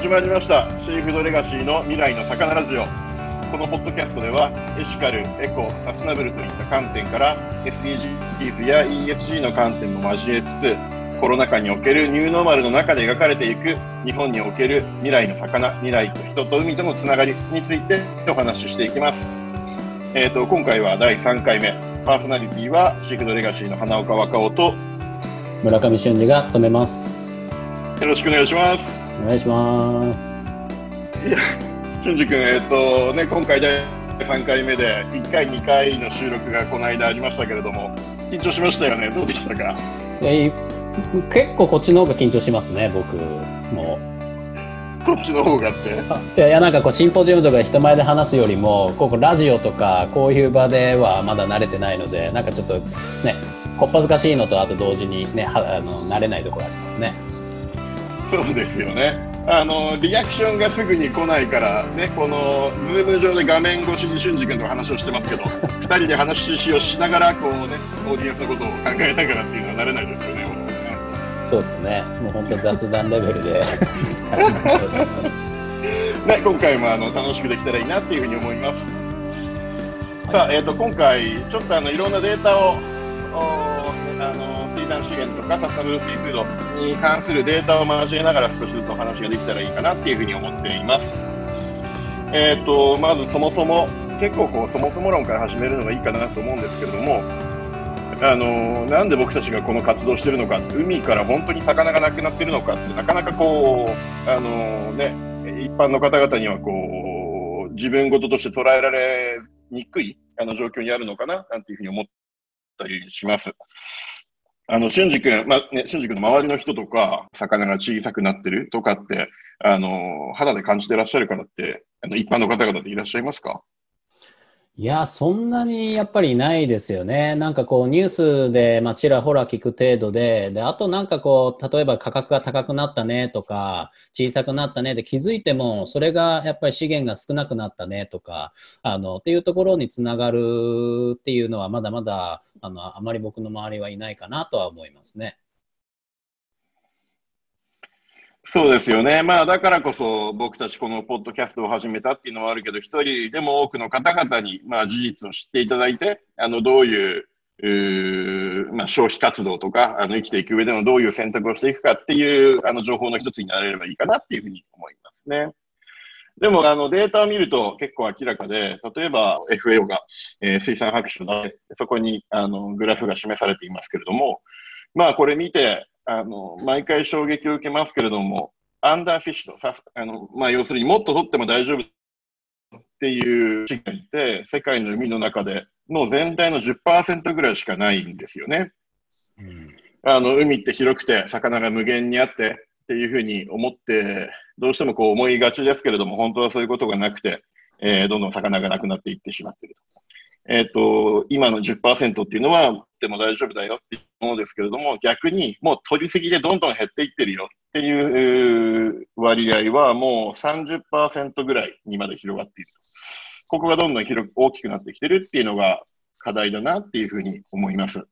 始まりました。シーフードレガシーの未来の魚ラジオ。このポッドキャストではエシカル、エコ、サステナブルといった観点から SDGs や ESG の観点も交えつつコロナ禍におけるニューノーマルの中で描かれていく日本における未来の魚、未来と人と海とのつながりについてお話ししていきます。えーと、今回は第3回目。パーソナリティはシーフードレガシーの花岡若尾と村上俊二が務めます。よろしくお願いしますお願いします。いや俊二君えっ、ー、とね今回第3回目で1回2回の収録がこの間ありましたけれども緊張しましたよね？どうでしたか？え結構こっちの方が緊張しますね僕も。こっちの方がって？いやなんかこうシンポジウムとか人前で話すよりもここラジオとかこういう場ではまだ慣れてないのでなんかちょっとねこっぱずかしいのとあと同時にねはあの慣れないところありますね。そうですよね。あのリアクションがすぐに来ないからね、このズーム上で画面越しに俊二君と話をしてますけど、2人で話をしながらこうね、オーディエンスのことを考えながらっていうのはなれないですよね。そうですね。もう本当雑談レベルで ね、今回もあの楽しくできたらいいなっていうふうに思います。さあ、えっ、ー、と今回ちょっとあのいろんなデータをあ資源とかサスタブルシーフードに関するデータを交えながら少しずつお話ができたらいいかなっていうふうに思っています。えっ、ー、と、まずそもそも、結構こう、そもそも論から始めるのがいいかなと思うんですけれども、あのなんで僕たちがこの活動してるのか、海から本当に魚がなくなってるのかって、なかなかこう、あのね、一般の方々にはこう、自分事として捉えられにくいあの状況にあるのかな、なんていうふうに思ったりします。あの、俊二君、まあ、ね、俊二君の周りの人とか、魚が小さくなってるとかって、あの、肌で感じてらっしゃる方って、あの、一般の方々でいらっしゃいますか？いや、そんなにやっぱりないですよね。なんかこう、ニュースで、まあ、ちらほら聞く程度で、で、あとなんかこう、例えば価格が高くなったねとか、小さくなったねで気づいても、それがやっぱり資源が少なくなったねとか、あの、っていうところにつながるっていうのは、まだまだ、あの、あまり僕の周りはいないかなとは思いますね。そうですよね。まあ、だからこそ僕たちこのポッドキャストを始めたっていうのはあるけど、一人でも多くの方々に、まあ、事実を知っていただいて、あの、どういう、うまあ、消費活動とか、あの、生きていく上でのどういう選択をしていくかっていう、あの、情報の一つになれればいいかなっていうふうに思いますね。でも、あの、データを見ると結構明らかで、例えば FAO が、えー、水産白書で、そこに、あの、グラフが示されていますけれども、まあ、これ見て、あの、毎回衝撃を受けますけれども、アンダーフィッシュと、あの、まあ、要するにもっと取っても大丈夫っていう資源って世界の海の中での全体の10%ぐらいしかないんですよね。うん、あの、海って広くて魚が無限にあってっていうふうに思って、どうしてもこう思いがちですけれども、本当はそういうことがなくて、えー、どんどん魚がなくなっていってしまっていると。えっ、ー、と、今の10%っていうのは、でも大丈夫だよっていうものですけれども、逆にもう取りすぎでどんどん減っていってるよっていう割合はもう30%ぐらいにまで広がっている。ここがどんどん広大きくなってきてるっていうのが課題だなっていうふうに思います。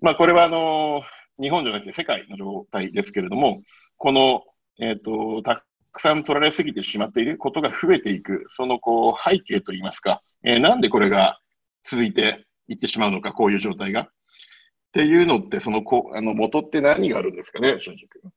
まあ、これはあの、日本じゃなくて世界の状態ですけれども、この、えっ、ー、と、くさん取られすぎてしまっていることが増えていく、そのこう背景といいますか、えー、なんでこれが続いていってしまうのか、こういう状態が。っていうのって、そのこあの元って何があるんですかね、正直。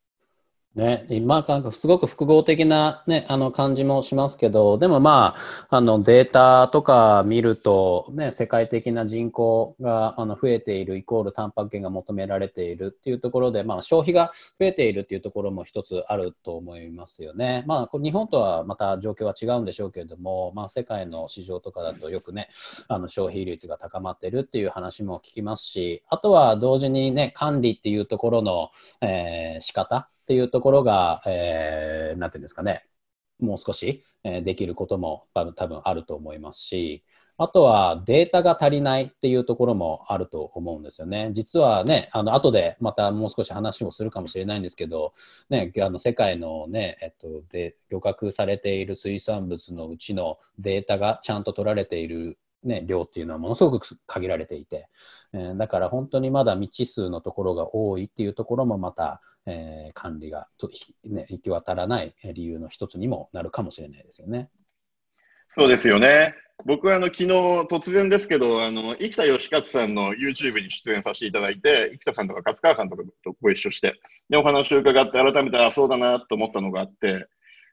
ね、今、すごく複合的な、ね、あの感じもしますけど、でもまあ、あのデータとか見ると、ね、世界的な人口があの増えているイコールタンパク源が求められているっていうところで、まあ、消費が増えているっていうところも一つあると思いますよね。まあ、日本とはまた状況は違うんでしょうけれども、まあ、世界の市場とかだとよくね、あの消費率が高まっているっていう話も聞きますし、あとは同時にね、管理っていうところの、えー、仕方っていうところが、えー、なんていうんですかね、もう少し、えー、できることも多分多分あると思いますし、あとはデータが足りないっていうところもあると思うんですよね。実はね、あの後でまたもう少し話をするかもしれないんですけど、ね、あの世界のね、えっと、で漁獲されている水産物のうちのデータがちゃんと取られているね、量っていうのはものすごく限られていて、えー、だから本当にまだ未知数のところが多いっていうところもまた、えー、管理がと、ね、行き渡らない理由の一つにもなるかもしれないですよね。そうですよね。僕はあの昨日突然ですけど、あの生田義勝さんの YouTube に出演させていただいて、生田さんとか勝川さんとかとご一緒して、でお話を伺って、改めて、あ、そうだなと思ったのがあって、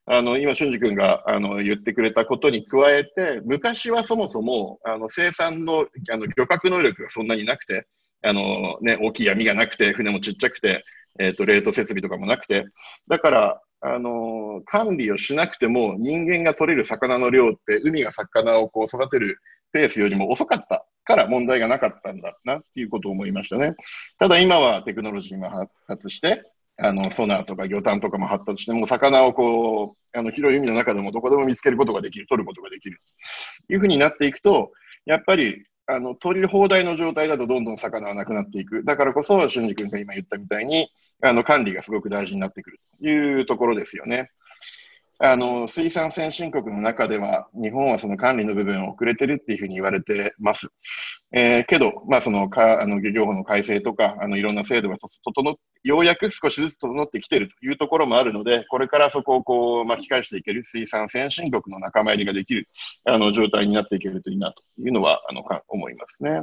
あの今、俊二君があの言ってくれたことに加えて、昔はそもそもあの生産のあの漁獲能力がそんなになくて、あのね、大きい闇がなくて、船もちっちゃくて、えっ、ー、と、冷凍設備とかもなくて、だから、あの管理をしなくても人間が取れる魚の量って海が魚をこう育てるペースよりも遅かったから問題がなかったんだなっていうことを思いましたね。ただ今はテクノロジーが発達して、あの、ソナーとか魚探とかも発達して、もう魚をこう、あの、広い海の中でもどこでも見つけることができる、取ることができる。いうふうになっていくと、やっぱり、あの、取り放題の状態だとどんどん魚はなくなっていく。だからこそ、俊二君が今言ったみたいに、あの、管理がすごく大事になってくるというところですよね。あの、水産先進国の中では、日本はその管理の部分を遅れてるっていうふうに言われてます。えー、けど、まあ、その、か、あの、漁業法の改正とか、あの、いろんな制度が整っ、ようやく少しずつ整ってきてるというところもあるので、これからそこをこう、巻き返していける水産先進国の仲間入りができる、あの、状態になっていけるといいなというのは、あの、か思いますね。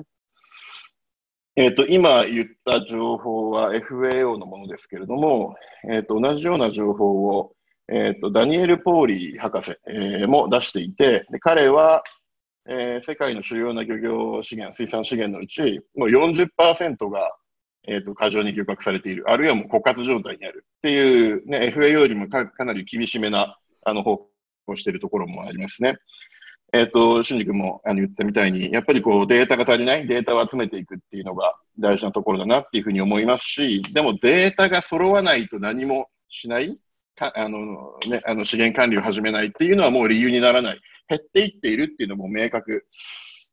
えっ、と、今言った情報は FAO のものですけれども、えっ、ー、と、同じような情報を、えっ、ー、と、ダニエル・ポーリー博士、えー、も出していて、で彼は、えー、世界の主要な漁業資源、水産資源のうち、もう40%が、えっ、ー、と、過剰に漁獲されている、あるいはもう枯渇状態にある。っていう、ね、FAO よりもかかなり厳しめな、あの、方向をしているところもありますね。えっ、ー、と、俊二君もあの言ったみたいに、やっぱりこうデータが足りない、データを集めていくっていうのが大事なところだなっていうふうに思いますし、でもデータが揃わないと何もしない。かあの、ね、あの資源管理を始めないっていうのはもう理由にならない。減っていっているっていうのも明確。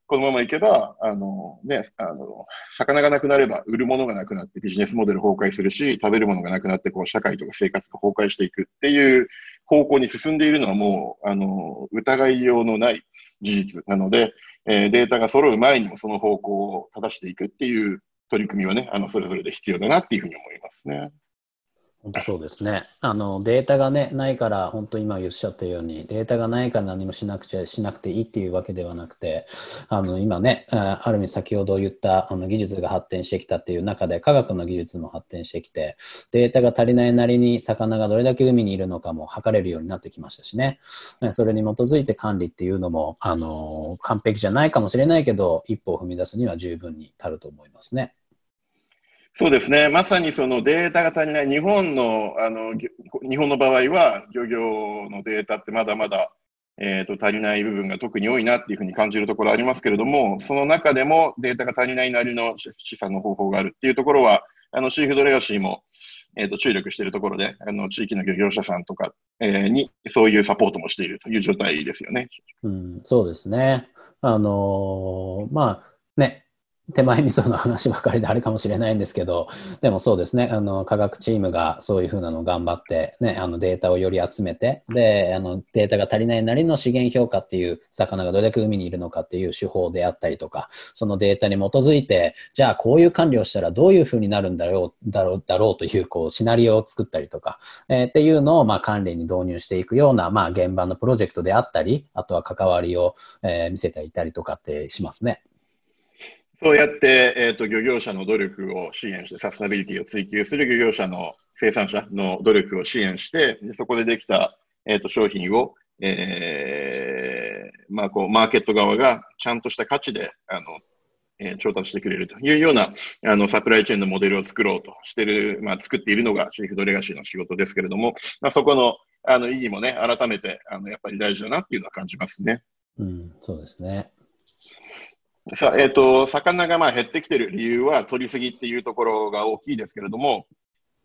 このままいけば、あの、ね、あの、魚がなくなれば売るものがなくなってビジネスモデル崩壊するし、食べるものがなくなってこう社会とか生活が崩壊していくっていう方向に進んでいるのはもう、あの、疑いようのない事実なので、えー、データが揃う前にもその方向を正していくっていう取り組みはね、あの、それぞれで必要だなっていうふうに思いますね。本当そうですね。あの、データがね、ないから、本当今おっしゃったように、データがないから何もしなくちゃ、しなくていいっていうわけではなくて、あの、今ね、ある意味先ほど言った、あの、技術が発展してきたっていう中で、科学の技術も発展してきて、データが足りないなりに、魚がどれだけ海にいるのかも測れるようになってきましたしね。それに基づいて管理っていうのも、あの、完璧じゃないかもしれないけど、一歩を踏み出すには十分に足ると思いますね。そうですね。まさにそのデータが足りない。日本の、あの、日本の場合は、漁業のデータってまだまだ、えっ、ー、と、足りない部分が特に多いなっていうふうに感じるところありますけれども、その中でもデータが足りないなりの資産の方法があるっていうところは、あの、シーフードレガシーも、えっ、ー、と、注力しているところで、あの、地域の漁業者さんとか、えー、に、そういうサポートもしているという状態ですよね。うん、そうですね。あの、まあ、ね、手前味噌の話ばかりであるかもしれないんですけど、でもそうですね、あの、科学チームがそういうふうなのを頑張って、ね、あのデータをより集めて、で、あの、データが足りないなりの資源評価っていう、魚がどれだけ海にいるのかっていう手法であったりとか、そのデータに基づいて、じゃあこういう管理をしたらどういうふうになるんだろう、だろう、だろうという、こう、シナリオを作ったりとか、えー、っていうのを、まあ、管理に導入していくような、まあ、現場のプロジェクトであったり、あとは関わりを、えー、見せていたりとかってしますね。そうやって、え、ー、と、漁業者の努力を支援して、サステナビリティを追求する漁業者の生産者の努力を支援して、でそこでできた、えっ、ー、と、商品を、えー、まあ、こう、マーケット側がちゃんとした価値で、あの、えー、調達してくれるというような、あの、サプライチェーンのモデルを作ろうとしてる、まあ、作っているのがシーフードレガシーの仕事ですけれども、まあ、そこの、あの、意義もね、改めて、あの、やっぱり大事だなっていうのは感じますね。うん、そうですね。さ、え、ー、と、魚がまあ減ってきてる理由は取りすぎっていうところが大きいですけれども、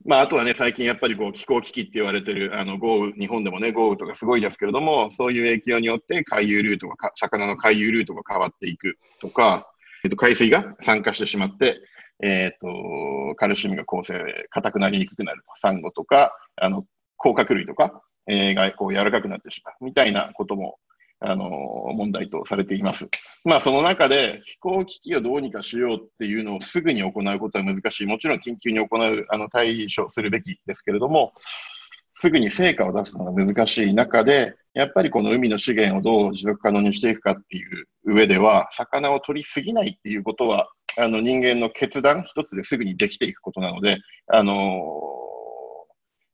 まあ、あとはね、最近やっぱりこう気候危機って言われてる、あの、豪雨、日本でもね、豪雨とかすごいですけれども、そういう影響によって回遊ルートが、魚の回遊ルートが変わっていくとか、え、ー、と、海水が酸化してしまって、え、ー、と、カルシウムが構成、硬くなりにくくなると。サンゴとか、あの、甲殻類とか、えー、がこう柔らかくなってしまうみたいなこともあの、問題とされています。まあ、その中で、飛行機器をどうにかしようっていうのをすぐに行うことは難しい。もちろん緊急に行う、あの、対処するべきですけれども、すぐに成果を出すのが難しい中で、やっぱりこの海の資源をどう持続可能にしていくかっていう上では、魚を取りすぎないっていうことは、あの人間の決断一つですぐにできていくことなので、あの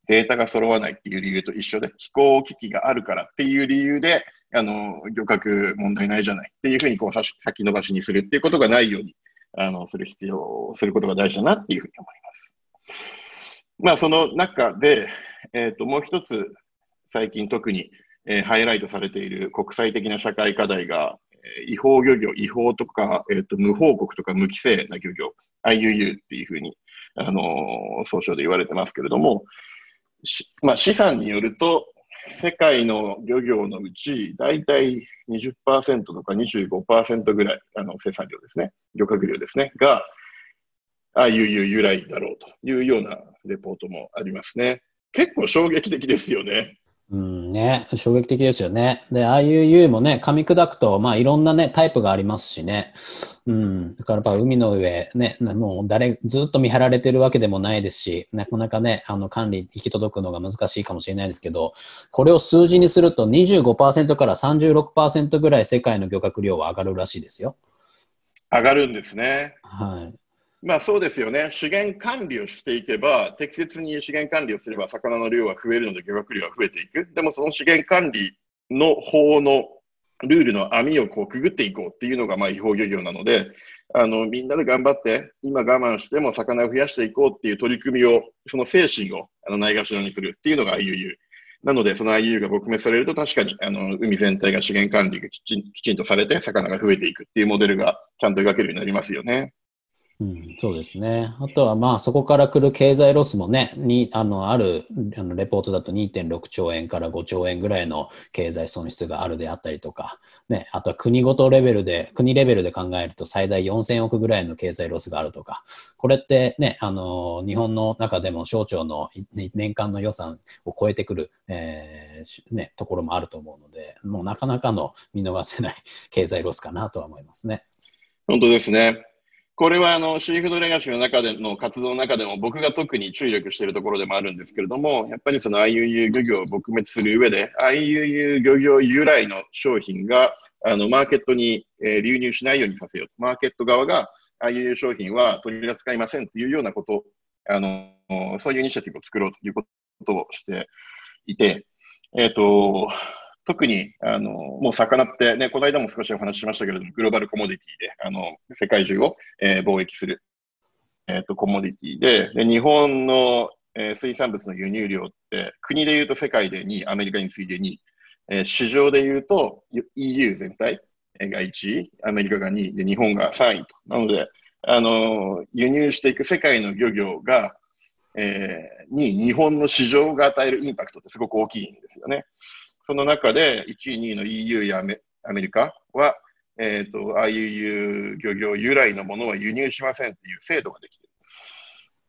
データが揃わないっていう理由と一緒で、飛行機があるからっていう理由で、あの、漁獲問題ないじゃないっていうふうにこう先延ばしにするっていうことがないように、あの、する必要、することが大事だなっていうふうに思います。まあ、その中で、えっ、ー、と、もう一つ、最近特に、えー、ハイライトされている国際的な社会課題が、違法漁業、違法とか、えっ、と、無報告とか無規制な漁業、IUU っていうふうに、あの総称で言われてますけれども、まあ、資産によると、世界の漁業のうち、大体20%とか25%ぐらい、あの生産量ですね、漁獲量ですね、が、ああいう由来だろうというようなレポートもありますね。結構衝撃的ですよね。うんね、衝撃的ですよね。で、IUU もね、噛み砕くと、まあいろんなね、タイプがありますしね。うん。だからやっぱ海の上、ね、もう誰、ずっと見張られてるわけでもないですし、なかなかね、あの管理行き届くのが難しいかもしれないですけど、これを数字にすると25%から36%ぐらい世界の漁獲量は上がるらしいですよ。上がるんですね。はい。まあそうですよね。資源管理をしていけば、適切に資源管理をすれば魚の量は増えるので漁獲量は増えていく。でもその資源管理の法のルールの網をこうくぐっていこうっていうのがまあ違法漁業なので、あの、みんなで頑張って、今我慢しても魚を増やしていこうっていう取り組みを、その精神をあのないがしろにするっていうのが IUU。なので、その IUU が撲滅されると確かに、あの、海全体が資源管理がきちんきちんとされて、魚が増えていくっていうモデルがちゃんと描けるようになりますよね。うん、そうですね。あとはまあそこから来る経済ロスもね、にあのあるあのレポートだと2.6兆円から5兆円ぐらいの経済損失があるであったりとか、ね、あとは国ごとレベルで、国レベルで考えると最大4000億ぐらいの経済ロスがあるとか、これってね、あの日本の中でも省庁の年間の予算を超えてくる、えーね、ところもあると思うので、もうなかなかの見逃せない 経済ロスかなとは思いますね。本当ですね。これはあのシーフードレガシーの中での活動の中でも僕が特に注力しているところでもあるんですけれども、やっぱりその IUU 漁業を撲滅する上で、IUU 漁業由来の商品があのマーケットに、えー、流入しないようにさせようと。マーケット側が IUU 商品は取り扱いませんというようなこと、あのそういうイニシアティブを作ろうということをしていて、えっ、ー、と、特に、あの、もう魚ってね、この間も少しお話ししましたけれども、グローバルコモディティで、あの、世界中を、えー、貿易する、えっ、ー、と、コモディティで、で、日本の、えー、水産物の輸入量って、国で言うと世界で2位、アメリカに次いで2位、えー、市場で言うと EU 全体が1位、アメリカが2位、で、日本が3位と。なので、あの、輸入していく世界の漁業が、えー、に日本の市場が与えるインパクトってすごく大きいんですよね。その中で1位、2位の EU やアメアメリカは、えっ、ー、と、IUU 漁業由来のものは輸入しませんっていう制度ができている。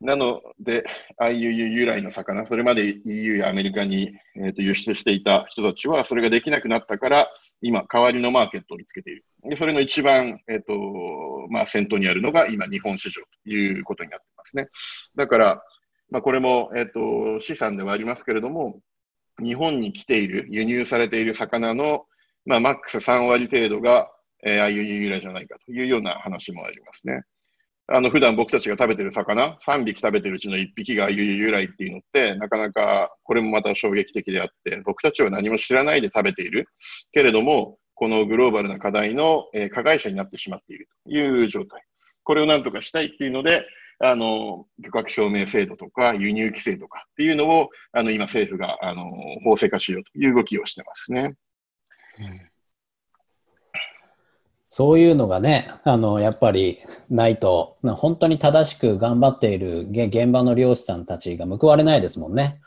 なので、IUU 由来の魚、それまで EU やアメリカに、えーと、輸出していた人たちは、それができなくなったから、今、代わりのマーケットを見つけている。で、それの一番、えっ、ー、と、まあ、先頭にあるのが、今、日本市場ということになってますね。だから、まあ、これも、えっ、ー、と、資産ではありますけれども、日本に来ている、輸入されている魚の、まあ、マックス3割程度が、えー、ああいう由来じゃないかというような話もありますね。あの、普段僕たちが食べてる魚、3匹食べてるうちの1匹がああいう由来っていうのって、なかなか、これもまた衝撃的であって、僕たちは何も知らないで食べている。けれども、このグローバルな課題の、えー、加害者になってしまっているという状態。これをなんとかしたいっていうので、あの、漁獲証明制度とか輸入規制とかっていうのを、あの、今政府が、あの、法制化しようという動きをしてますね。うんそういうのがね、あの、やっぱりないと、本当に正しく頑張っている現場の漁師さんたちが報われないですもんね。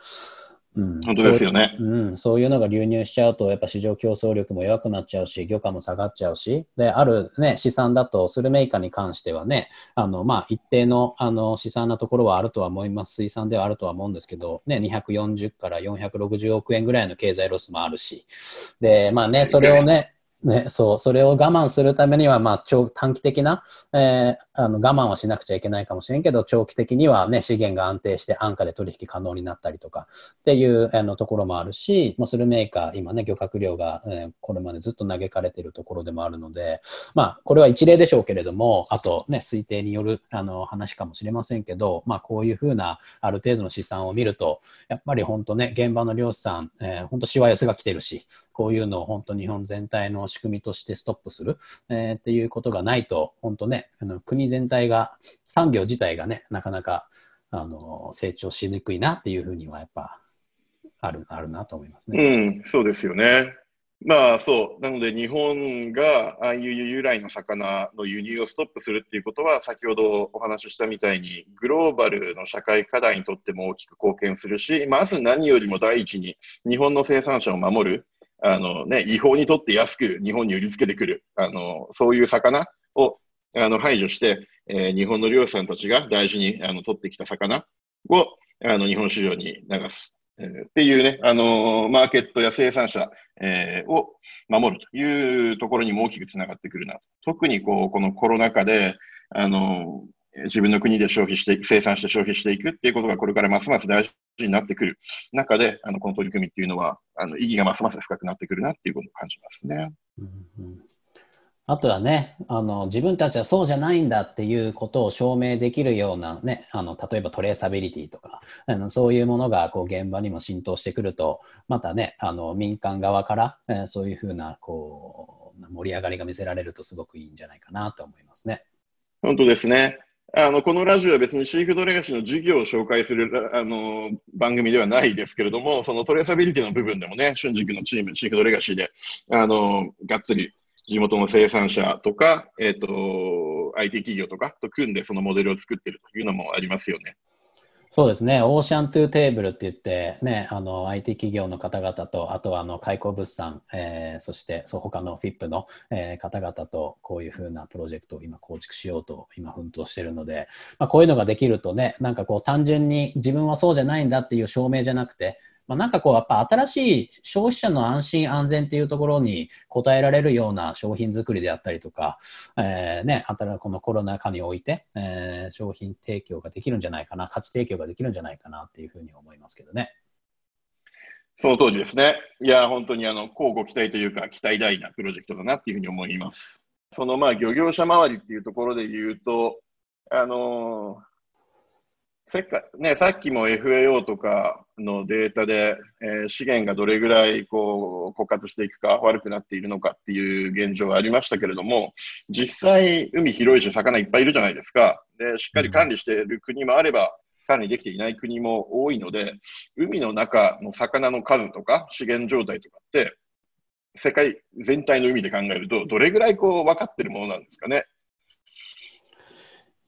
うん、本当ですよね。そう,、うん。そういうのが流入しちゃうと、やっぱ市場競争力も弱くなっちゃうし、漁価も下がっちゃうし、で、あるね、試算だと、スルメイカに関してはね、あの、まあ、一定の、あの、試算なところはあるとは思います。水産ではあるとは思うんですけど、ね、240から460億円ぐらいの経済ロスもあるし、で、まあね、それをね、ね、そう、それを我慢するためには、まあ、長短期的な、えー、あの我慢はしなくちゃいけないかもしれんけど、長期的にはね、資源が安定して安価で取引可能になったりとかっていうあのところもあるし、まあ、スルメーカー、今ね、漁獲量が、えー、これまでずっと嘆かれているところでもあるので、まあ、これは一例でしょうけれども、あとね、推定によるあの話かもしれませんけど、まあ、こういうふうなある程度の試算を見ると、やっぱり本当ね、現場の漁師さん、えー、本当しわ寄せが来てるし、こういうのを本当日本全体の仕組みとしてストップする、えー、っていうことがないと、本当ね、あの国全体が、産業自体がね、なかなかあの成長しにくいなっていうふうにはやっぱあるあるなと思いますね。うん、そうですよね。まあそう。なので日本がああいう由来の魚の輸入をストップするっていうことは先ほどお話ししたみたいにグローバルの社会課題にとっても大きく貢献するし、まず何よりも第一に日本の生産者を守る。あのね、違法にとって安く日本に売りつけてくる、あの、そういう魚をあの排除して、えー、日本の漁師さんたちが大事にあの取ってきた魚をあの日本市場に流す、えー、っていうね、あのマーケットや生産者、えー、を守るというところにも大きくつながってくるな。特にこう、このコロナ禍で、あの自分の国で消費して、生産して消費していくっていうことがこれからますます大事になってくる中で、あの、この取り組みっていうのは、あの、意義がますます深くなってくるなっていうことを感じますね。うんうんあとはね、あの、自分たちはそうじゃないんだっていうことを証明できるようなね、あの、例えばトレーサビリティとか、あのそういうものがこう現場にも浸透してくると、またね、あの、民間側から、えー、そういうふうな、こう、盛り上がりが見せられるとすごくいいんじゃないかなと思いますね。本当ですね。あの、このラジオは別にシーフードレガシーの授業を紹介する、あの、番組ではないですけれども、そのトレーサビリティの部分でもね、春菊のチーム、シーフードレガシーで、あの、がっつり地元の生産者とか、えっ、ー、と、IT 企業とかと組んでそのモデルを作ってるというのもありますよね。そうですね、 Ocean to Table って言って、ね、あの IT 企業の方々と、あとはあの海光物産、えー、そしてそう他の FIP の、えー、方々とこういうふうなプロジェクトを今構築しようと今奮闘してるので、まあ、こういうのができるとね、なんかこう単純に自分はそうじゃないんだっていう証明じゃなくて、まあ、なんかこう、やっぱ新しい消費者の安心安全っていうところに応えられるような商品作りであったりとか、えー、ね、新このコロナ禍において、えー、商品提供ができるんじゃないかな、価値提供ができるんじゃないかなっていうふうに思いますけどね。その当時ですね。いや、本当にあの、交互期待というか、期待大なプロジェクトだなっていうふうに思います。そのまあ、漁業者周りっていうところで言うと、あのーせっかね、さっきも FAO とかのデータで、えー、資源がどれぐらいこう枯渇していくか悪くなっているのかっていう現状がありましたけれども、実際、海広いし、魚いっぱいいるじゃないですか。で、しっかり管理している国もあれば、管理できていない国も多いので、海の中の魚の数とか資源状態とかって、世界全体の海で考えると、どれぐらいこう分かってるものなんですかね。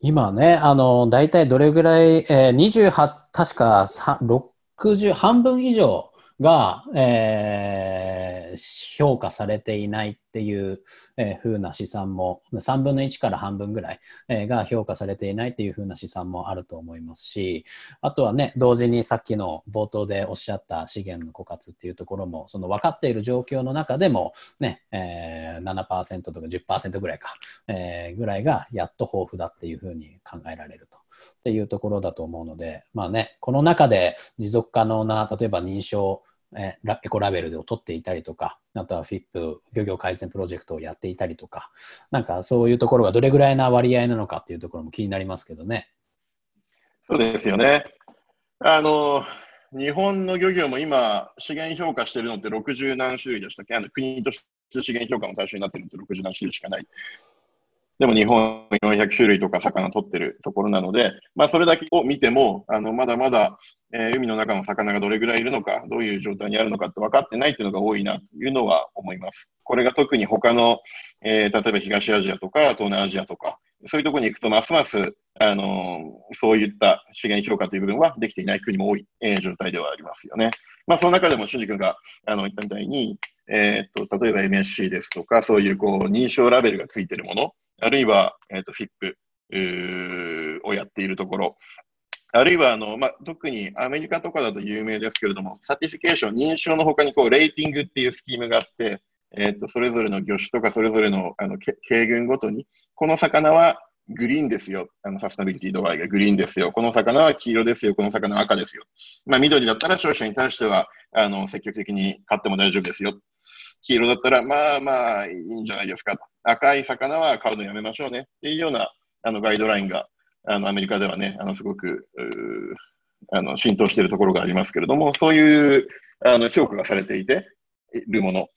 今ね、あの、大体どれぐらい、えー、28、確か60、半分以上が、えー、評価されていないっていう、えー、風な試算も、3分の1から半分ぐらい、えー、が評価されていないっていう風な試算もあると思いますし、あとはね、同時にさっきの冒頭でおっしゃった資源の枯渇っていうところも、その分かっている状況の中でも、ね、えー、7%とか10%ぐらいか、えー、ぐらいがやっと豊富だっていう風に考えられると。っていうところだと思うので、まあね、この中で持続可能な、例えば認証え、エコラベルを取っていたりとか、あとは FIP 漁業改善プロジェクトをやっていたりとか、なんかそういうところがどれぐらいな割合なのかっていうところも気になりますけどね。そうですよね。あの、日本の漁業も今、資源評価してるのって60何種類でしたっけ？あの国として資源評価の対象になってるのって60何種類しかない。でも日本400種類とか魚取ってるところなので、まあそれだけを見ても、あの、まだまだえー、海の中の魚がどれぐらいいるのか、どういう状態にあるのかって分かってないっていうのが多いなというのは思います。これが特に他の、えー、例えば東アジアとか東南アジアとか、そういうところに行くとますますあの、そういった資源評価という部分はできていない国も多い、えー、状態ではありますよね。まあ、その中でも、俊二君があの言ったみたいに、えー、っと、例えば MSC ですとか、そういうこう認証ラベルがついてるもの、あるいは、えー、っと FIP をやっているところ、あるいはあの、まあ、特にアメリカとかだと有名ですけれども、 certification、認証の他にこうレーティングっていうスキームがあって、えー、とそれぞれの魚種とかそれぞれのあの系群ごとに、この魚はグリーンですよ。あのサステナビリティ度合いがグリーンですよ。この魚は黄色ですよ。この魚は赤ですよ。まあ、緑だったら消費者に対しては、あの、積極的に買っても大丈夫ですよ。黄色だったら、まあまあ、いいんじゃないですかと。赤い魚は買うのやめましょうね。っていうような、あの、ガイドラインが、あの、アメリカではね、あの、すごく、あの、浸透しているところがありますけれども、そういう、あの、評価がされていて、いるもの。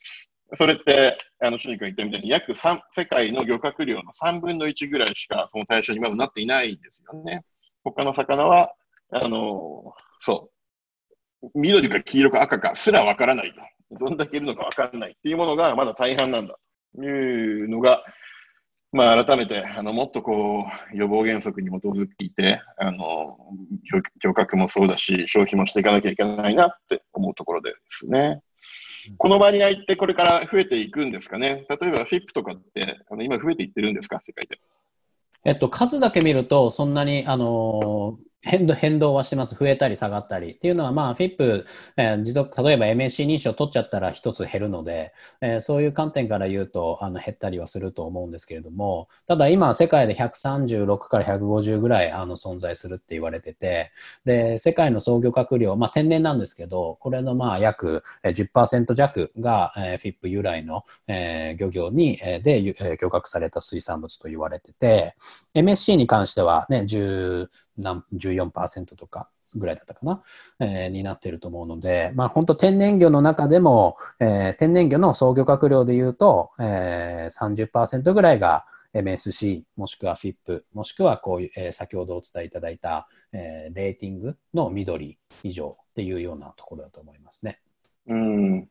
それって、あの、主任が言ったみたいに、約3、世界の漁獲量の3分の1ぐらいしか、その対象にまだなっていないんですよね。他の魚は、あの、そう、緑か黄色か赤かすらわからないと。どんだけいるのかわからないっていうものがまだ大半なんだというのが、まあ、改めて、あの、もっとこう、予防原則に基づいて、あの、漁獲もそうだし、消費もしていかなきゃいけないなって思うところですね。この割合ってこれから増えていくんですかね。例えば FIP とかってあの今増えていってるんですか、世界で。えっと、数だけ見ると、そんなに、あのー変動変動はしてます。増えたり下がったり。っていうのは、まあ、FIP、えー、持続、例えば MSC 認証取っちゃったら一つ減るので、えー、そういう観点から言うと、あの、減ったりはすると思うんですけれども、ただ今、世界で136から150ぐらい、あの、存在するって言われてて、で、世界の総漁獲量、まあ、天然なんですけど、これの、まあ、約10%弱が、えー、FIP 由来の、えー、漁業に、えー、で、え、漁獲された水産物と言われてて、MSC に関してはね、10、何14%とかぐらいだったかな、えー、になっていると思うので、まあ、本当天然魚の中でも、えー、天然魚の総漁獲量でいうと、えー、30%ぐらいが MSC もしくは FIP もしくはこういう、えー、先ほどお伝えいただいた、えー、レーティングの緑以上っていうようなところだと思いますね。うん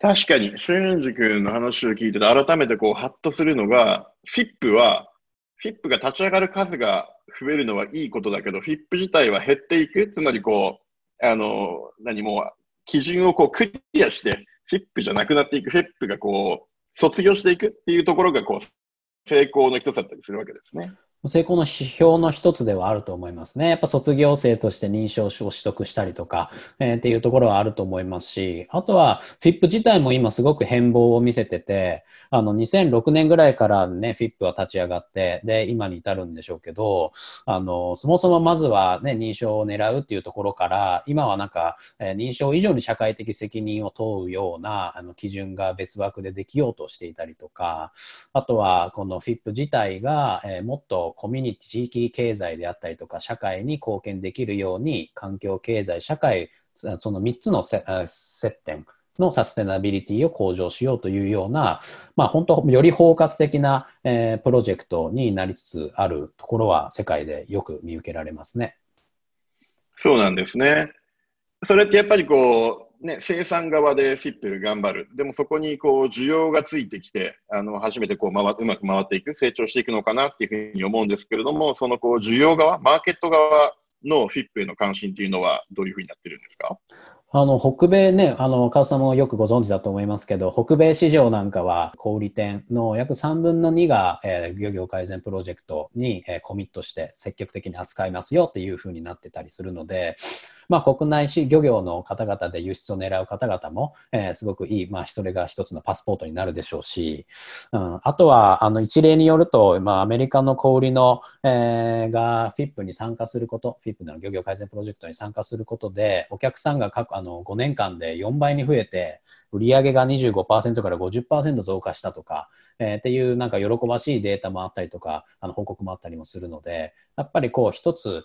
確かに、俊二君の話を聞いてて、改めてこう、ハッとするのが、FIP は、フィップが立ち上がる数が増えるのはいいことだけど、フィップ自体は減っていく。つまりこう、あの、何も、基準をこうクリアして、フィップじゃなくなっていく、フィップがこう、卒業していくっていうところが、こう、成功の一つだったりするわけですね。成功の指標の一つではあると思いますね。やっぱ卒業生として認証を取得したりとか、えー、っていうところはあると思いますし、あとは FIP 自体も今すごく変貌を見せてて、あの2006年ぐらいからね、FIP は立ち上がって、で、今に至るんでしょうけど、あの、そもそもまずはね、認証を狙うっていうところから、今はなんか、えー、認証以上に社会的責任を問うようなあの基準が別枠でできようとしていたりとか、あとはこの FIP 自体が、えー、もっとコミュニティ、地域経済であったりとか、社会に貢献できるように、環境、経済、社会、その3つの接点のサステナビリティを向上しようというような、まあ、本当、より包括的な、えー、プロジェクトになりつつあるところは、世界でよく見受けられますね。そうなんですね。それってやっぱりこう、ね、生産側でフィップ頑張る。でもそこにこう需要がついてきて、あの、初めてこう回、うまく回っていく、成長していくのかなっていうふうに思うんですけれども、そのこう需要側、マーケット側のフィップへの関心っていうのはどういうふうになってるんですか？あの、北米ね、あの、川さんもよくご存知だと思いますけど、北米市場なんかは小売店の約3分の2が、えー、漁業改善プロジェクトに、えー、コミットして積極的に扱いますよっていうふうになってたりするので、まあ、国内市漁業の方々で輸出を狙う方々も、えー、すごくいい、まあ、それが一つのパスポートになるでしょうし、うん、あとは、あの、一例によると、まあ、アメリカの小売の、えー、が FIP に参加すること、FIP の漁業改善プロジェクトに参加することで、お客さんが各、あの、5年間で4倍に増えて、売上が25%から50%増加したとか、えー、っていうなんか喜ばしいデータもあったりとか、あの報告もあったりもするので、やっぱりこう一つ、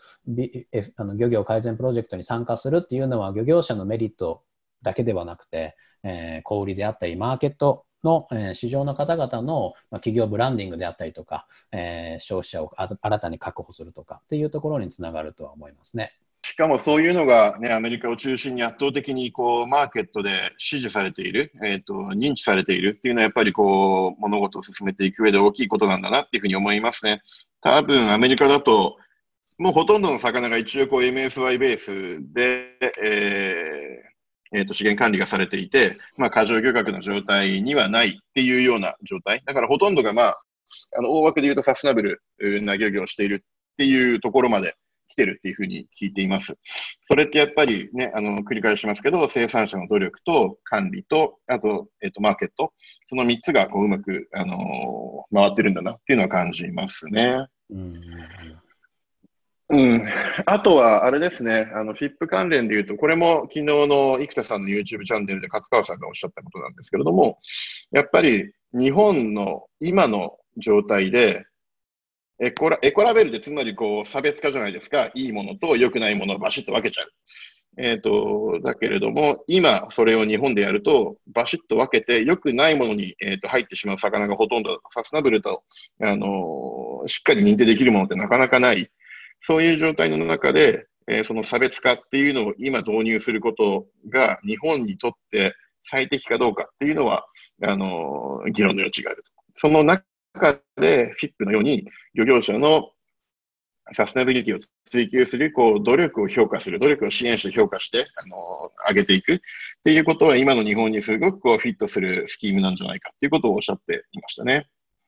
あの漁業改善プロジェクトに参加するっていうのは漁業者のメリットだけではなくて、えー、小売りであったり、マーケットの、え、市場の方々の、ま、企業ブランディングであったりとか、えー、消費者を新たに確保するとかっていうところにつながるとは思いますね。しかもそういうのが、ね、アメリカを中心に圧倒的にこうマーケットで支持されている、えーと、認知されているっていうのはやっぱりこう物事を進めていく上で大きいことなんだなっていうふうに思いますね。多分アメリカだともうほとんどの魚が一応こう MSY ベースで、えーえーと資源管理がされていて、まあ、過剰漁獲の状態にはないっていうような状態。だからほとんどが、まあ、あの大枠で言うとサステナブルな漁業をしているっていうところまで来てるっていうふうに聞いています。それってやっぱりね、あの、繰り返しますけど、生産者の努力と管理と、あと、えっ、と、マーケット、その3つがこううまく、あのー、回ってるんだなっていうのは感じますね。うんうん。あとは、あれですね、あの、FIP 関連で言うと、これも昨日の生田さんの YouTube チャンネルで勝川さんがおっしゃったことなんですけれども、やっぱり日本の今の状態で、エコラエコラベルでつまりこう差別化じゃないですか。いいものと良くないものをバシッと分けちゃう。えっ、ー、と、だけれども、今それを日本でやると、バシッと分けて良くないものに、えーと、入ってしまう魚がほとんど、サスナブルと、あのー、しっかり認定できるものってなかなかない。そういう状態の中で、えー、その差別化っていうのを今導入することが日本にとって最適かどうかっていうのは、あの、議論の余地があると。その中中で、フィップのように漁業者のサステナビリティを追求する、こう、努力を評価する、努力を支援して評価して、あの、上げていくっていうことは、今の日本にすごくこう、フィットするスキームなんじゃないかっていうことをおっしゃっていましたね。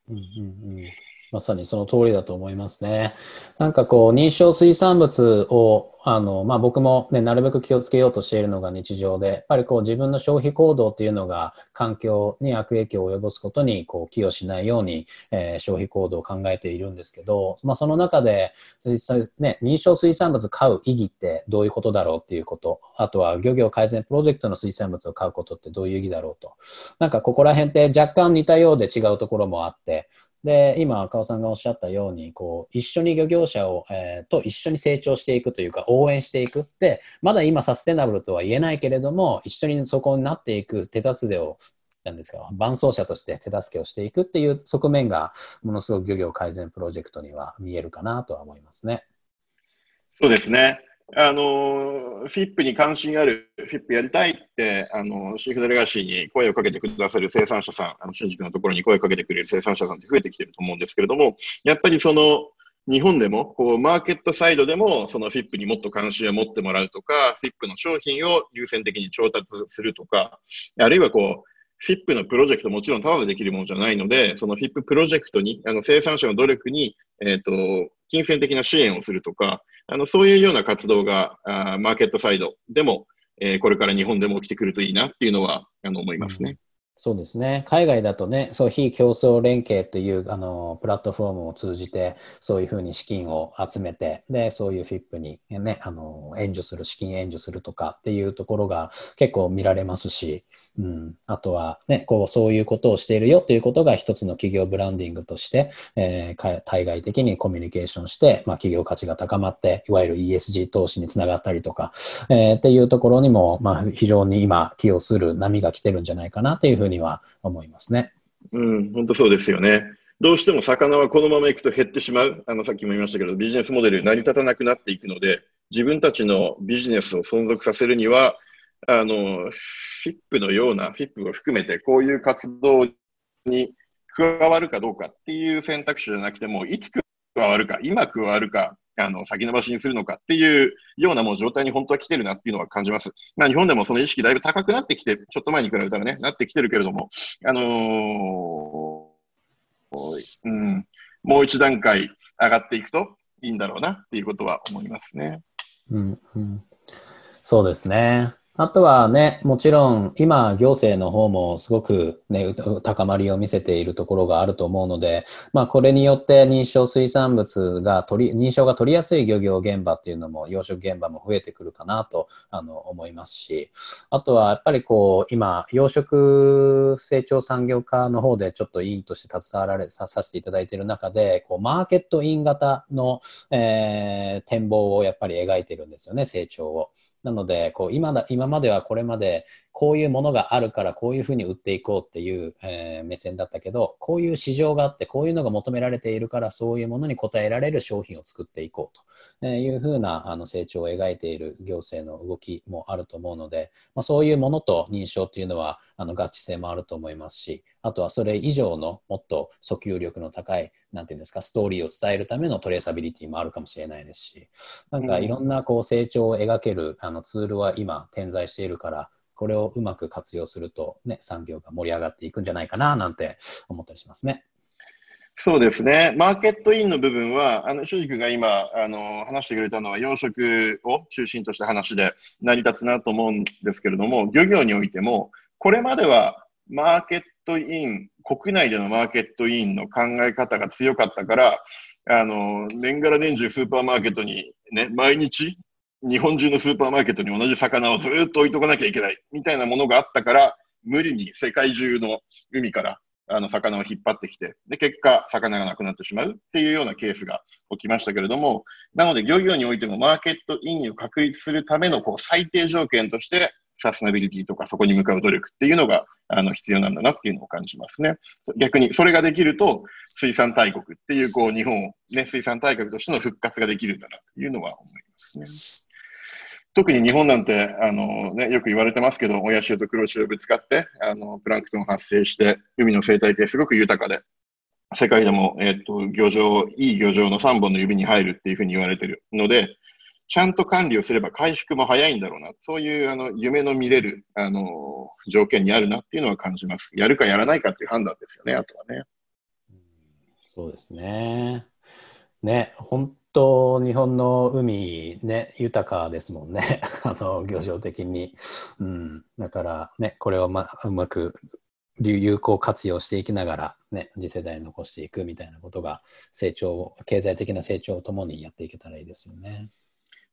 うんうんうんまさにその通りだと思いますね。なんかこう、認証水産物を、あの、まあ、僕もね、なるべく気をつけようとしているのが日常で、やっぱりこう自分の消費行動っていうのが環境に悪影響を及ぼすことにこう寄与しないように、えー、消費行動を考えているんですけど、まあ、その中で実際ね、認証水産物買う意義ってどういうことだろうっていうこと、あとは漁業改善プロジェクトの水産物を買うことってどういう意義だろうと。なんかここら辺って若干似たようで違うところもあって、で、今、赤尾さんがおっしゃったように、こう、一緒に漁業者を、えー、と一緒に成長していくというか、応援していくって、まだ今サステナブルとは言えないけれども、一緒にそこになっていく手助けを、なんですか、伴走者として手助けをしていくっていう側面が、ものすごく漁業改善プロジェクトには見えるかなとは思いますね。そうですね。あの、フィップに関心ある、フィップやりたいって、あの、シーフードレガシーに声をかけてくださる生産者さん、あの、新宿のところに声をかけてくれる生産者さんって増えてきてると思うんですけれども、やっぱりその、日本でも、こう、マーケットサイドでも、そのフィップにもっと関心を持ってもらうとか、フィップの商品を優先的に調達するとか、あるいはこう、フィップのプロジェクトもちろんただでできるものじゃないので、そのフィッププロジェクトに、あの生産者の努力に、えっ、ー、と、金銭的な支援をするとか、あの、そういうような活動が、あマーケットサイドでも、えー、これから日本でも起きてくるといいなっていうのは、あの、思いますね。そうですね。海外だとね、そう、非競争連携という、あの、プラットフォームを通じて、そういうふうに資金を集めて、で、そういう FIP にね、あの、援助する、資金援助するとかっていうところが結構見られますし、うん、あとはね、こう、そういうことをしているよということが一つの企業ブランディングとして、えー、対外的にコミュニケーションして、まあ、企業価値が高まって、いわゆる ESG 投資につながったりとか、えー、っていうところにも、まあ、非常に今、寄与する波が来てるんじゃないかなというふうには思いますね。うん、本当そうですよね。どうしても魚はこのままいくと減ってしまう。あの、さっきも言いましたけど、ビジネスモデル成り立たなくなっていくので、自分たちのビジネスを存続させるには、あの、フィップのような、フィップを含めて、こういう活動に加わるかどうかっていう選択肢じゃなくても、いつ加わるか、今加わるか、あの、先延ばしにするのかっていうようなもう状態に本当は来てるなっていうのは感じます。まあ日本でもその意識だいぶ高くなってきて、ちょっと前に比べたらね、なってきてるけれども、あのー、うん、もう一段階上がっていくといいんだろうなっていうことは思いますね。うん、うん、そうですね。あとはね、もちろん今行政の方もすごくね、高まりを見せているところがあると思うので、まあこれによって認証水産物が取り、認証が取りやすい漁業現場っていうのも、養殖現場も増えてくるかなとあの思いますし、あとはやっぱりこう今、養殖成長産業化の方でちょっと委員として携わられさせていただいている中で、こうマーケットイン型の、えー、展望をやっぱり描いてるんですよね、成長を。なので、こう今だ今まではこれまでこういうものがあるからこういうふうに売っていこうっていう、えー、目線だったけど、こういう市場があって、こういうのが求められているから、そういうものに応えられる商品を作っていこうというふうなあの成長を描いている行政の動きもあると思うので、まあ、そういうものと認証っていうのはあの合致性もあると思いますし、あとはそれ以上のもっと訴求力の高い、なんていうんですか、ストーリーを伝えるためのトレーサビリティもあるかもしれないですし、なんかいろんなこう成長を描けるあのツールは今点在しているから、これをうまく活用すると、ね、産業が盛り上がっていくんじゃないかななんて思ったりしますね。そうですね。マーケットインの部分は、あの、主軸が今、あの、話してくれたのは養殖を中心とした話で成り立つなと思うんですけれども、漁業においても、これまではマーケットイン、国内でのマーケットインの考え方が強かったから、あの、年がら年中スーパーマーケットにね、毎日、日本中のスーパーマーケットに同じ魚をずっと置いとかなきゃいけない、みたいなものがあったから、無理に世界中の海からあの魚を引っ張ってきて、で、結果、魚がなくなってしまうっていうようなケースが起きましたけれども、なので、漁業においてもマーケットインを確立するためのこう最低条件として、サステナビリティとかそこに向かう努力っていうのがあの必要なんだなっていうのを感じますね。逆にそれができると水産大国っていうこう日本、ね、水産大国としての復活ができるんだなというのは思いますね。特に日本なんて、あのね、よく言われてますけど、親潮と黒潮ぶつかって、あの、プランクトン発生して、海の生態系すごく豊かで、世界でも、えっ、と、漁場、いい漁場の3本の指に入るっていうふうに言われてるので、ちゃんと管理をすれば回復も早いんだろうな。そういうあの夢の見れるあの条件にあるなっていうのは感じます。やるかやらないかっていう判断ですよね、あとはね。そうですね。ね、本と、日本の海、ね、豊かですもんね。あの、漁場的に。うん。だからね、これを、ま、うまく有効活用していきながら、ね、次世代に残していくみたいなことが、成長、経済的な成長をともにやっていけたらいいですよね。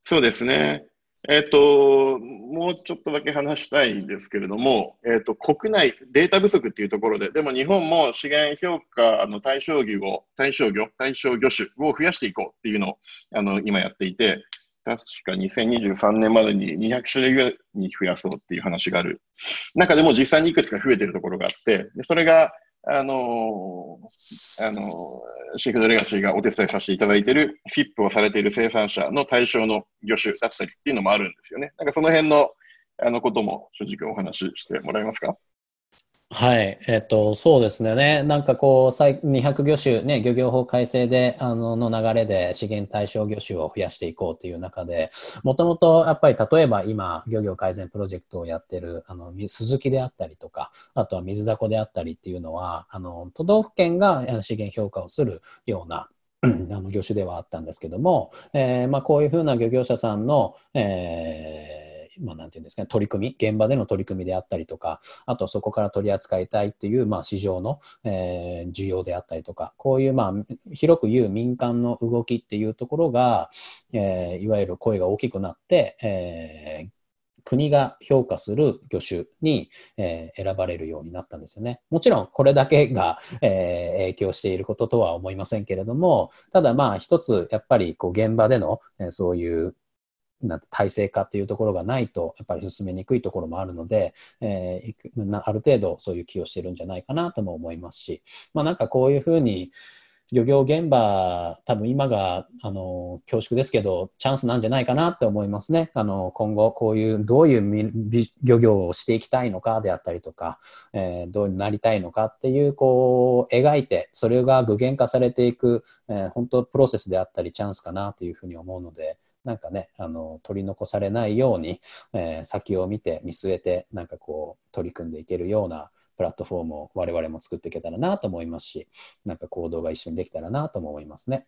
そうですね。えっ、ー、と、もうちょっとだけ話したいんですけれども、えっ、ー、と、国内、データ不足っていうところで、でも日本も資源評価の対象魚を、対象魚、対象魚種を増やしていこうっていうのを、あの、今やっていて、確か2023年までに200種類ぐらいに増やそうっていう話がある。中でも実際にいくつか増えてるところがあって、でそれが、あのー、あのー、シーフードレガシーがお手伝いさせていただいている、フィップをされている生産者の対象の魚種だったりっていうのもあるんですよね。なんかその辺の、あのことも正直お話ししてもらえますか？はい、えっと、そうですね。なんかこう、200魚種、ね、漁業法改正で、あの、の流れで資源対象魚種を増やしていこうという中で、もともとやっぱり例えば今、漁業改善プロジェクトをやってる、あの、鈴木であったりとか、あとは水だこであったりっていうのは、あの、都道府県が資源評価をするような、あの業種ではあったんですけども、えー、まあ、こういうふうな漁業者さんの、えーまあ、なんていうんですかね、取り組み、現場での取り組みであったりとか、あとそこから取り扱いたいっていう、まあ、市場の、えー、需要であったりとか、こういう、まあ、広く言う民間の動きっていうところが、えー、いわゆる声が大きくなって、えー、国が評価する魚種に、えー、選ばれるようになったんですよね。もちろんこれだけが、えー、影響していることとは思いませんけれども、ただまあ一つやっぱりこう現場での、えー、そういうなんて体制化っていうところがないと、やっぱり進めにくいところもあるので、えー、ある程度そういう気をしてるんじゃないかなとも思いますし、まあなんかこういうふうに、漁業現場、多分今が、あの、恐縮ですけど、チャンスなんじゃないかなって思いますね。あの、今後、こういう、どういう漁業をしていきたいのかであったりとか、えー、どうなりたいのかっていう、こう、描いて、それが具現化されていく、えー、本当プロセスであったり、チャンスかなというふうに思うので、なんかね、あの、取り残されないように、えー、先を見て、見据えて、なんかこう、取り組んでいけるようなプラットフォームを我々も作っていけたらなと思いますし、なんか行動が一緒にできたらなとも思いますね。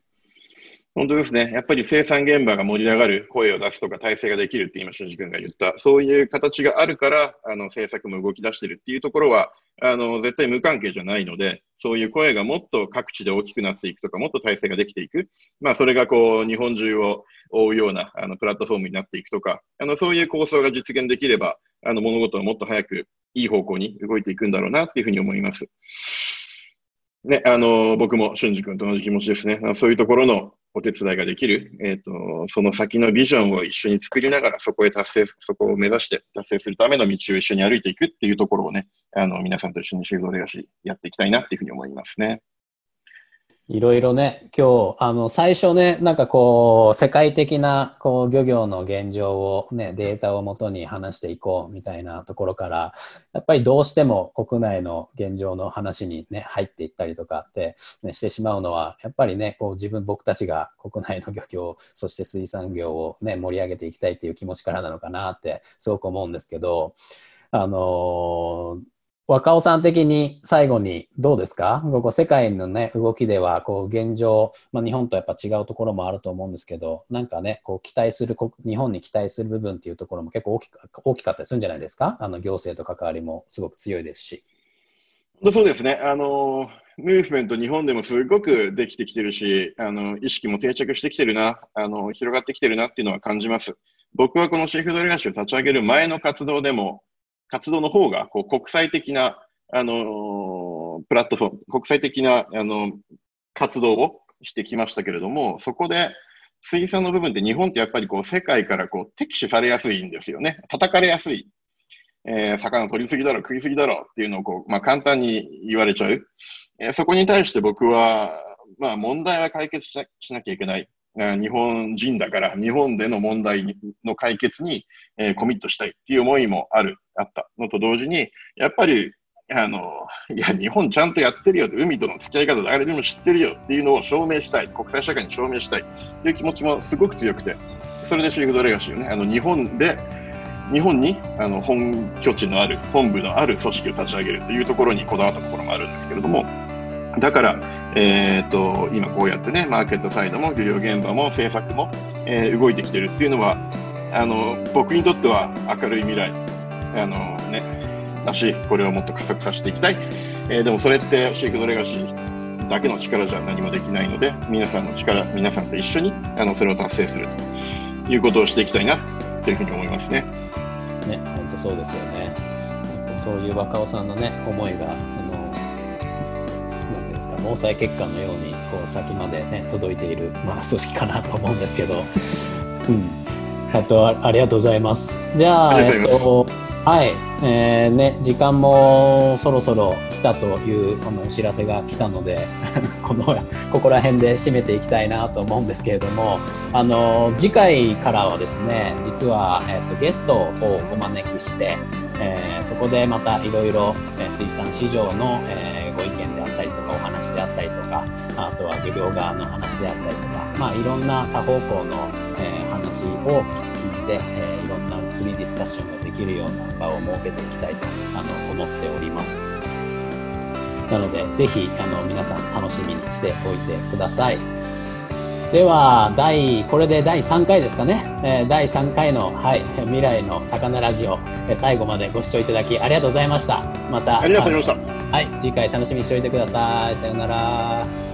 本当ですね。やっぱり生産現場が盛り上がる、声を出すとか体制ができるって今、俊二君が言った、そういう形があるから、あの、政策も動き出してるっていうところは、あの、絶対無関係じゃないので、そういう声がもっと各地で大きくなっていくとか、もっと体制ができていく。まあ、それがこう、日本中を覆うような、あの、プラットフォームになっていくとか、あの、そういう構想が実現できれば、あの、物事はもっと早くいい方向に動いていくんだろうなっていうふうに思います。ね、あの、僕も俊二君と同じ気持ちですね。そういうところの、お手伝いができる、えっ、と、その先のビジョンを一緒に作りながら、そこへ達成、そこを目指して達成するための道を一緒に歩いていくっていうところをね、あの、皆さんと一緒にシードレガシーやっていきたいなっていうふうに思いますね。いろいろね、今日、あの、最初ね、なんかこう、世界的な、こう、漁業の現状をね、データをもとに話していこうみたいなところから、やっぱりどうしても国内の現状の話にね、入っていったりとかって、ね、してしまうのは、やっぱりね、こう、自分、僕たちが国内の漁業、そして水産業をね、盛り上げていきたいっていう気持ちからなのかなって、すごく思うんですけど、あのー若尾さん的に最後にどうですか？ここ世界のね、動きでは、こう、現状、まあ、日本とやっぱ違うところもあると思うんですけど、なんかね、こう、期待する、日本に期待する部分っていうところも結構大き大きかったりするんじゃないですか？あの、行政と関わりもすごく強いですし。そうですね。あの、ムーブメント日本でもすごくできてきてるし、あの、意識も定着してきてるな、あの、広がってきてるなっていうのは感じます。僕はこのシェフドレガシーを立ち上げる前の活動でも、活動の方が、こう、国際的な、あの、プラットフォーム、国際的な、あの、活動をしてきましたけれども、そこで、水産の部分って日本ってやっぱりこう世界からこう敵視されやすいんですよね。叩かれやすい。えー、魚取りすぎだろ、食いすぎだろっていうのをこう、まあ、簡単に言われちゃう。えー、そこに対して僕は、まあ問題は解決しなしなきゃいけない。日本人だから日本での問題の解決に、えー、コミットしたいっていう思いもある、あったのと同時に、やっぱり、あの、いや、日本ちゃんとやってるよ海との付き合い方誰でも知ってるよっていうのを証明したい、国際社会に証明したいっていう気持ちもすごく強くて、それでシーフドレガシーをね、あの、日本で、日本にあの本拠地のある、本部のある組織を立ち上げるというところにこだわったところもあるんですけれども、だから、えーと、今こうやってね、マーケットサイドも漁業現場も政策も、えー、動いてきてるっていうのは、あの僕にとっては明るい未来あの、ね、だし、これをもっと加速させていきたい。えー、でもそれってシークドレガシーだけの力じゃ何もできないので、皆さんの力、皆さんと一緒にあのそれを達成するということをしていきたいなというふうに思いますね。ね、本当そうですよね。そういう若尾さんのね、思いがですか毛細血管のようにこう先まで、ね、届いている、まあ、組織かなと思うんですけど、うん、あとありがとうございます。じゃあ、えっと、はい、えー、ね、時間もそろそろ来たというあのお知らせが来たので このここら辺で締めていきたいなと思うんですけれどもあの次回からはですね実は、えーと、ゲストをお招きして、えー、そこでまたいろいろ水産市場の、えー、あとは漁業側の話であったりとか、まあ、いろんな多方向の、えー、話を聞いて、えー、いろんなフリーディスカッションができるような場を設けていきたいとあの思っております。なので、ぜひあの皆さん楽しみにしておいてください。では、第、これで第3回ですかね。えー、第3回の、はい、未来の魚ラジオ、えー、最後までご視聴いただきありがとうございました。また、ありがとうございました。はい、次回楽しみにしておいてください。さようなら。